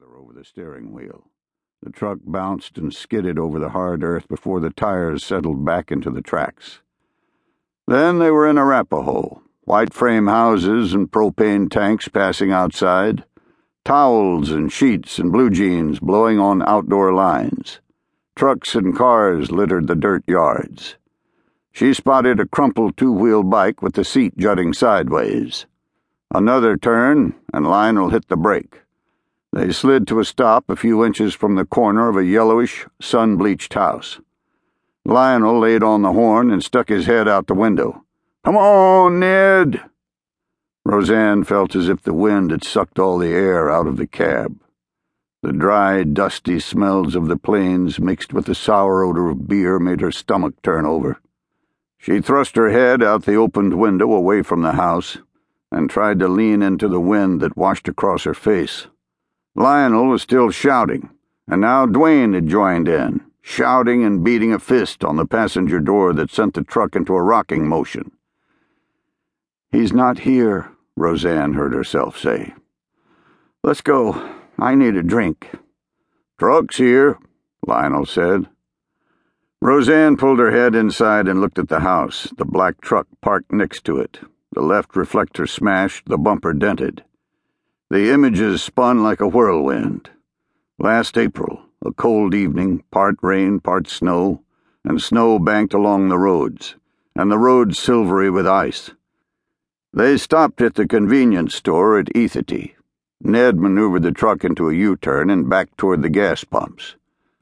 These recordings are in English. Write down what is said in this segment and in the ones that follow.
farther over the steering wheel. The truck bounced and skidded over the hard earth before the tires settled back into the tracks. Then they were in Arapahoe, white frame houses and propane tanks passing outside, towels and sheets and blue jeans blowing on outdoor lines. Trucks and cars littered the dirt yards. She spotted a crumpled two wheel bike with the seat jutting sideways. Another turn, and Lionel hit the brake. They slid to a stop a few inches from the corner of a yellowish, sun bleached house. Lionel laid on the horn and stuck his head out the window. Come on, Ned! Roseanne felt as if the wind had sucked all the air out of the cab. The dry, dusty smells of the plains mixed with the sour odor of beer made her stomach turn over. She thrust her head out the opened window away from the house and tried to lean into the wind that washed across her face. Lionel was still shouting, and now Duane had joined in, shouting and beating a fist on the passenger door that sent the truck into a rocking motion. He's not here, Roseanne heard herself say. Let's go. I need a drink. Truck's here, Lionel said. Roseanne pulled her head inside and looked at the house, the black truck parked next to it, the left reflector smashed, the bumper dented. The images spun like a whirlwind. Last April, a cold evening, part rain, part snow, and snow banked along the roads, and the roads silvery with ice. They stopped at the convenience store at Ethete. Ned maneuvered the truck into a U turn and backed toward the gas pumps.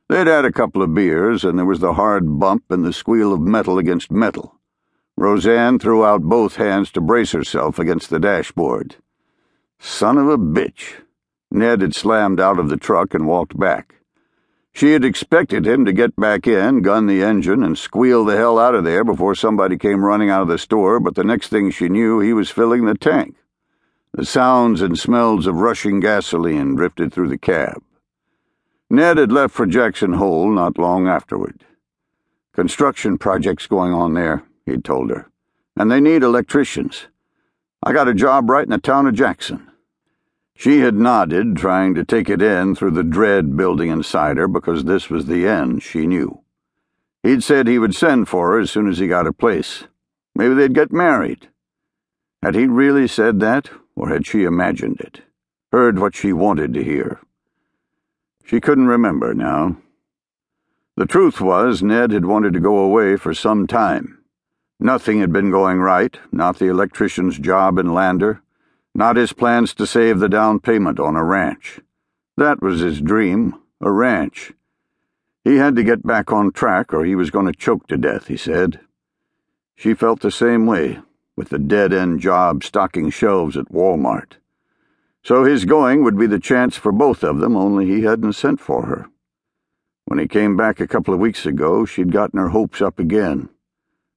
They'd had a couple of beers, and there was the hard bump and the squeal of metal against metal. Roseanne threw out both hands to brace herself against the dashboard. Son of a bitch. Ned had slammed out of the truck and walked back. She had expected him to get back in, gun the engine, and squeal the hell out of there before somebody came running out of the store, but the next thing she knew, he was filling the tank. The sounds and smells of rushing gasoline drifted through the cab. Ned had left for Jackson Hole not long afterward. Construction projects going on there, he'd told her, and they need electricians. I got a job right in the town of Jackson. She had nodded, trying to take it in through the dread building inside her because this was the end, she knew. He'd said he would send for her as soon as he got a place. Maybe they'd get married. Had he really said that, or had she imagined it? Heard what she wanted to hear? She couldn't remember now. The truth was, Ned had wanted to go away for some time. Nothing had been going right, not the electrician's job in Lander not his plans to save the down payment on a ranch. That was his dream, a ranch. He had to get back on track or he was going to choke to death, he said. She felt the same way, with the dead end job stocking shelves at Walmart. So his going would be the chance for both of them, only he hadn't sent for her. When he came back a couple of weeks ago, she'd gotten her hopes up again.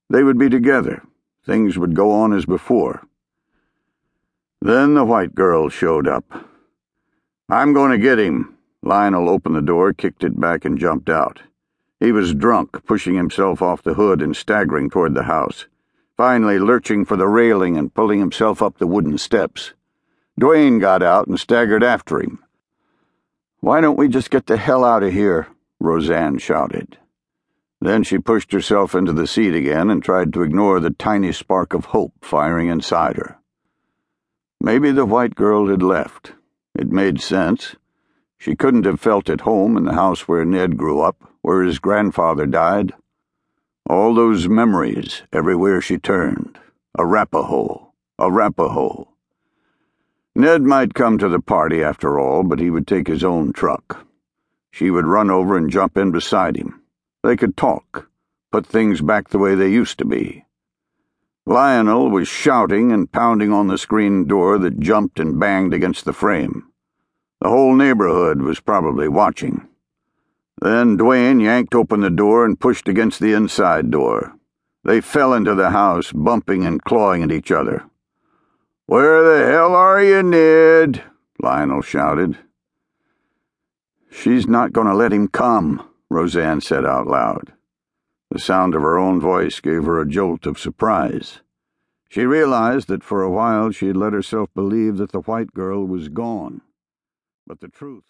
They would be together. Things would go on as before. Then the white girl showed up. I'm going to get him. Lionel opened the door, kicked it back, and jumped out. He was drunk, pushing himself off the hood and staggering toward the house, finally lurching for the railing and pulling himself up the wooden steps. Duane got out and staggered after him. Why don't we just get the hell out of here? Roseanne shouted. Then she pushed herself into the seat again and tried to ignore the tiny spark of hope firing inside her. Maybe the white girl had left. It made sense. She couldn't have felt at home in the house where Ned grew up, where his grandfather died. All those memories everywhere she turned. Arapahoe, Arapahoe. Ned might come to the party after all, but he would take his own truck. She would run over and jump in beside him. They could talk, put things back the way they used to be. Lionel was shouting and pounding on the screen door that jumped and banged against the frame. The whole neighborhood was probably watching. Then Duane yanked open the door and pushed against the inside door. They fell into the house, bumping and clawing at each other. Where the hell are you, Ned? Lionel shouted. She's not going to let him come, Roseanne said out loud. The sound of her own voice gave her a jolt of surprise. She realized that for a while she had let herself believe that the white girl was gone. But the truth